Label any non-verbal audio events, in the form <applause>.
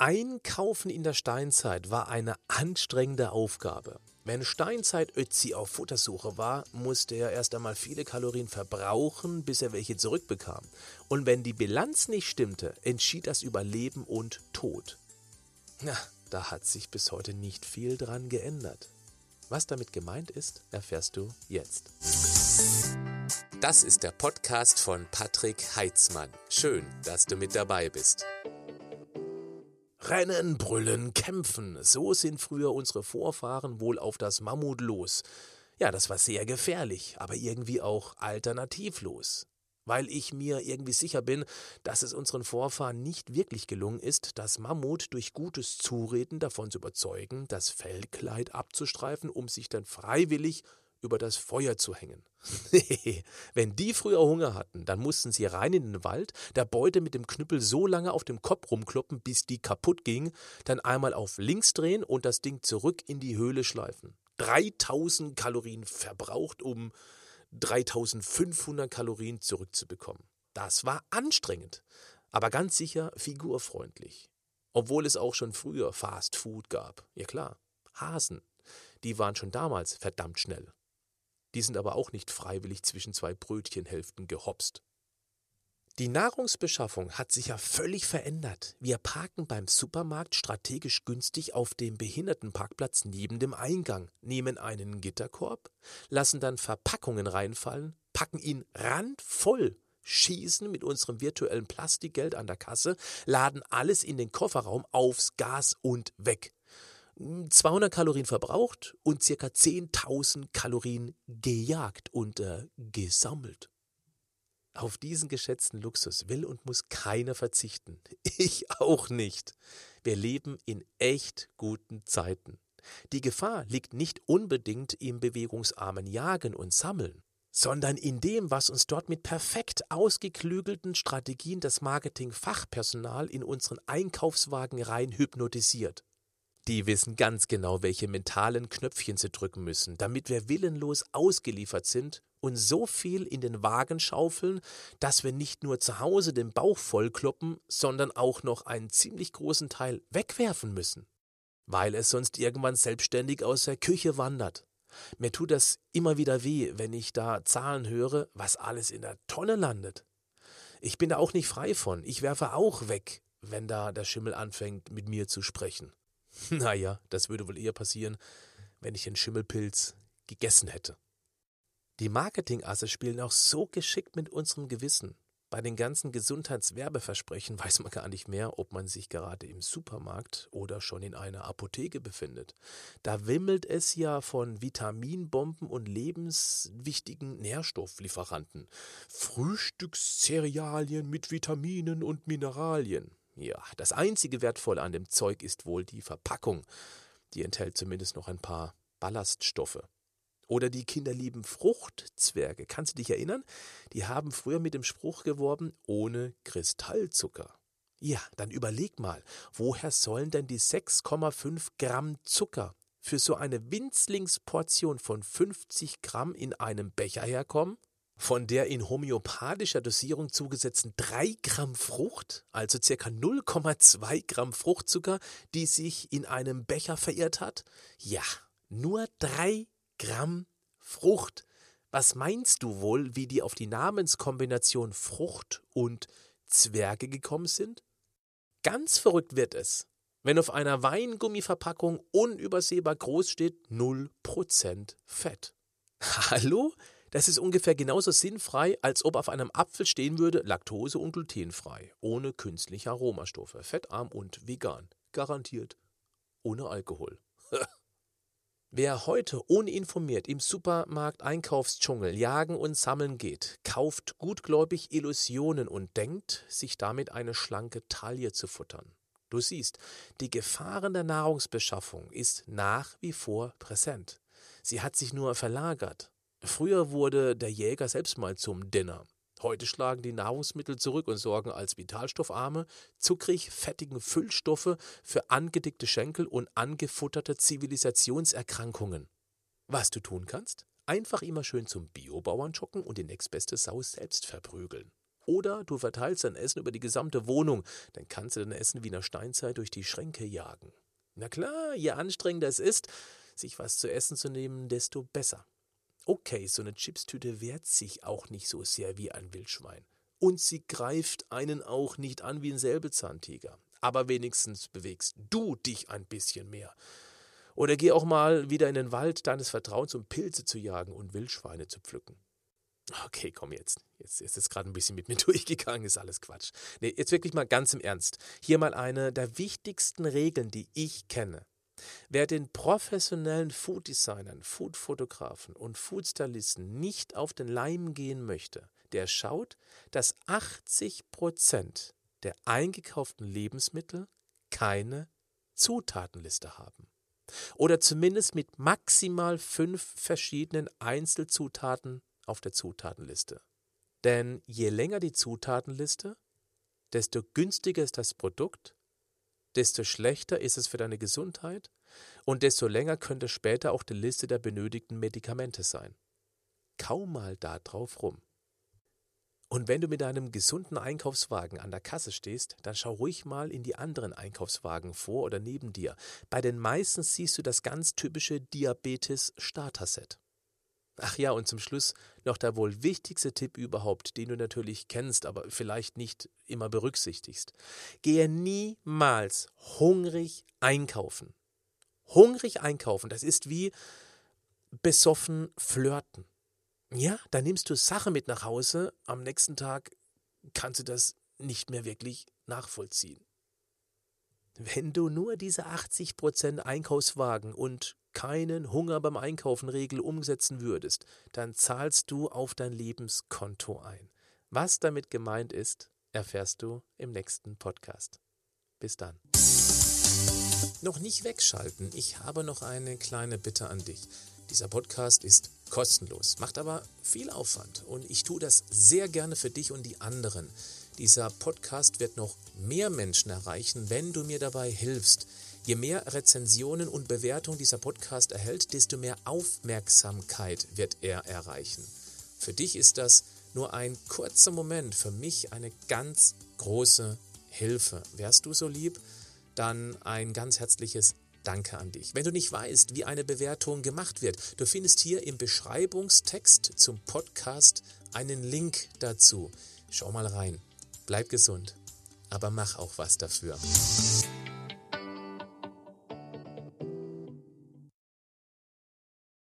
Einkaufen in der Steinzeit war eine anstrengende Aufgabe. Wenn Steinzeit Ötzi auf Futtersuche war, musste er erst einmal viele Kalorien verbrauchen, bis er welche zurückbekam. Und wenn die Bilanz nicht stimmte, entschied das über Leben und Tod. Na, da hat sich bis heute nicht viel dran geändert. Was damit gemeint ist, erfährst du jetzt. Das ist der Podcast von Patrick Heitzmann. Schön, dass du mit dabei bist. Rennen, brüllen, kämpfen, so sind früher unsere Vorfahren wohl auf das Mammut los. Ja, das war sehr gefährlich, aber irgendwie auch alternativlos. Weil ich mir irgendwie sicher bin, dass es unseren Vorfahren nicht wirklich gelungen ist, das Mammut durch gutes Zureden davon zu überzeugen, das Fellkleid abzustreifen, um sich dann freiwillig über das Feuer zu hängen. <laughs> Wenn die früher Hunger hatten, dann mussten sie rein in den Wald, der Beute mit dem Knüppel so lange auf dem Kopf rumkloppen, bis die kaputt ging, dann einmal auf links drehen und das Ding zurück in die Höhle schleifen. 3000 Kalorien verbraucht, um 3500 Kalorien zurückzubekommen. Das war anstrengend, aber ganz sicher figurfreundlich. Obwohl es auch schon früher Fast Food gab. Ja klar, Hasen. Die waren schon damals verdammt schnell. Die sind aber auch nicht freiwillig zwischen zwei Brötchenhälften gehopst. Die Nahrungsbeschaffung hat sich ja völlig verändert. Wir parken beim Supermarkt strategisch günstig auf dem Behindertenparkplatz neben dem Eingang, nehmen einen Gitterkorb, lassen dann Verpackungen reinfallen, packen ihn randvoll, schießen mit unserem virtuellen Plastikgeld an der Kasse, laden alles in den Kofferraum aufs Gas und weg. 200 Kalorien verbraucht und circa 10.000 Kalorien gejagt und äh, gesammelt. Auf diesen geschätzten Luxus will und muss keiner verzichten. <laughs> Ich auch nicht. Wir leben in echt guten Zeiten. Die Gefahr liegt nicht unbedingt im bewegungsarmen Jagen und Sammeln, sondern in dem, was uns dort mit perfekt ausgeklügelten Strategien das Marketing-Fachpersonal in unseren Einkaufswagen rein hypnotisiert. Die wissen ganz genau, welche mentalen Knöpfchen sie drücken müssen, damit wir willenlos ausgeliefert sind und so viel in den Wagen schaufeln, dass wir nicht nur zu Hause den Bauch vollkloppen, sondern auch noch einen ziemlich großen Teil wegwerfen müssen, weil es sonst irgendwann selbstständig aus der Küche wandert. Mir tut das immer wieder weh, wenn ich da Zahlen höre, was alles in der Tonne landet. Ich bin da auch nicht frei von. Ich werfe auch weg, wenn da der Schimmel anfängt, mit mir zu sprechen. <laughs> Naja, das würde wohl eher passieren, wenn ich den Schimmelpilz gegessen hätte. Die Marketingasse spielen auch so geschickt mit unserem Gewissen. Bei den ganzen Gesundheitswerbeversprechen <laughs> weiß man gar nicht mehr, ob man sich gerade im Supermarkt oder schon in einer Apotheke befindet. Da wimmelt es ja von Vitaminbomben und lebenswichtigen Nährstofflieferanten. Frühstückscerealien mit Vitaminen und Mineralien. Ja, das einzige Wertvolle an dem Zeug ist wohl die Verpackung. Die enthält zumindest noch ein paar Ballaststoffe. Oder die kinderlieben Fruchtzwerge. Kannst du dich erinnern? Die haben früher mit dem Spruch geworben, ohne Kristallzucker. Ja, dann überleg mal, woher sollen denn die 6,5 Gramm Zucker für so eine Winzlingsportion von 50 Gramm in einem Becher herkommen? Von der in homöopathischer Dosierung zugesetzten 3 Gramm Frucht, also circa 0,2 Gramm Fruchtzucker, die sich in einem Becher verirrt hat? Ja, nur 3 Gramm Frucht. Was meinst du wohl, wie die auf die Namenskombination Frucht und Zwerge gekommen sind? Ganz verrückt wird es, wenn auf einer Weingummiverpackung unübersehbar groß steht 0% Fett. <laughs> Hallo? Das ist ungefähr genauso sinnfrei, als ob auf einem Apfel stehen würde Laktose- und glutenfrei, ohne künstliche Aromastoffe, fettarm und vegan. Garantiert. Ohne Alkohol. <laughs> Wer heute uninformiert im Supermarkt Einkaufsdschungel jagen und sammeln geht, kauft gutgläubig Illusionen und denkt, sich damit eine schlanke Taille zu futtern. Du siehst, die Gefahren der Nahrungsbeschaffung ist nach wie vor präsent. Sie hat sich nur verlagert. Früher wurde der Jäger selbst mal zum Dinner. Heute schlagen die Nahrungsmittel zurück und sorgen als vitalstoffarme, zuckrig fettigen Füllstoffe für angedickte Schenkel und angefutterte Zivilisationserkrankungen. Was du tun kannst? Einfach immer schön zum Biobauern schocken und die nächstbeste Sau selbst verprügeln. Oder du verteilst dein Essen über die gesamte Wohnung. Dann kannst du dein Essen wie in der Steinzeit durch die Schränke jagen. Na klar, je anstrengender es ist, sich was zu essen zu nehmen, desto besser. Okay, so eine Chipstüte wehrt sich auch nicht so sehr wie ein Wildschwein. Und sie greift einen auch nicht an wie ein Säbelzahntiger. Aber wenigstens bewegst du dich ein bisschen mehr. Oder geh auch mal wieder in den Wald deines Vertrauens, um Pilze zu jagen und Wildschweine zu pflücken. Okay, komm jetzt. Jetzt, jetzt ist gerade ein bisschen mit mir <laughs> durchgegangen, ist alles Quatsch. Nee, jetzt wirklich mal ganz im Ernst. Hier mal eine der wichtigsten Regeln, die ich kenne. Wer den professionellen Food-Designern, Food-Fotografen und Food-Stylisten nicht auf den Leim gehen möchte, der schaut, dass 80 Prozent der eingekauften Lebensmittel keine Zutatenliste haben. Oder zumindest mit maximal fünf verschiedenen Einzelzutaten auf der Zutatenliste. Denn je länger die Zutatenliste, desto günstiger ist das Produkt, desto schlechter ist es für deine Gesundheit und desto länger könnte später auch die Liste der benötigten Medikamente sein. Kaum mal da drauf rum. Und wenn du mit deinem gesunden Einkaufswagen an der Kasse stehst, dann schau ruhig mal in die anderen Einkaufswagen vor oder neben dir. Bei den meisten siehst du das ganz typische Diabetes-Starter-Set. Ach ja, und zum Schluss noch der wohl wichtigste Tipp überhaupt, den du natürlich kennst, aber vielleicht nicht immer berücksichtigst. Gehe niemals hungrig einkaufen. Hungrig einkaufen, das ist wie besoffen flirten. Ja, da nimmst du Sache mit nach Hause, am nächsten Tag kannst du das nicht mehr wirklich nachvollziehen. Wenn du nur diese 80% Einkaufswagen und keinen Hunger beim Einkaufen Regel umsetzen würdest, dann zahlst du auf dein Lebenskonto ein. Was damit gemeint ist, erfährst du im nächsten Podcast. Bis dann. Noch nicht wegschalten, ich habe noch eine kleine Bitte an dich. Dieser Podcast ist kostenlos, macht aber viel Aufwand und ich tue das sehr gerne für dich und die anderen. Dieser Podcast wird noch mehr Menschen erreichen, wenn du mir dabei hilfst. Je mehr Rezensionen und Bewertungen dieser Podcast erhält, desto mehr Aufmerksamkeit wird er erreichen. Für dich ist das nur ein kurzer Moment, für mich eine ganz große Hilfe. Wärst du so lieb? Dann ein ganz herzliches Danke an dich. Wenn du nicht weißt, wie eine Bewertung gemacht wird, du findest hier im Beschreibungstext zum Podcast einen Link dazu. Schau mal rein. Bleib gesund, aber mach auch was dafür.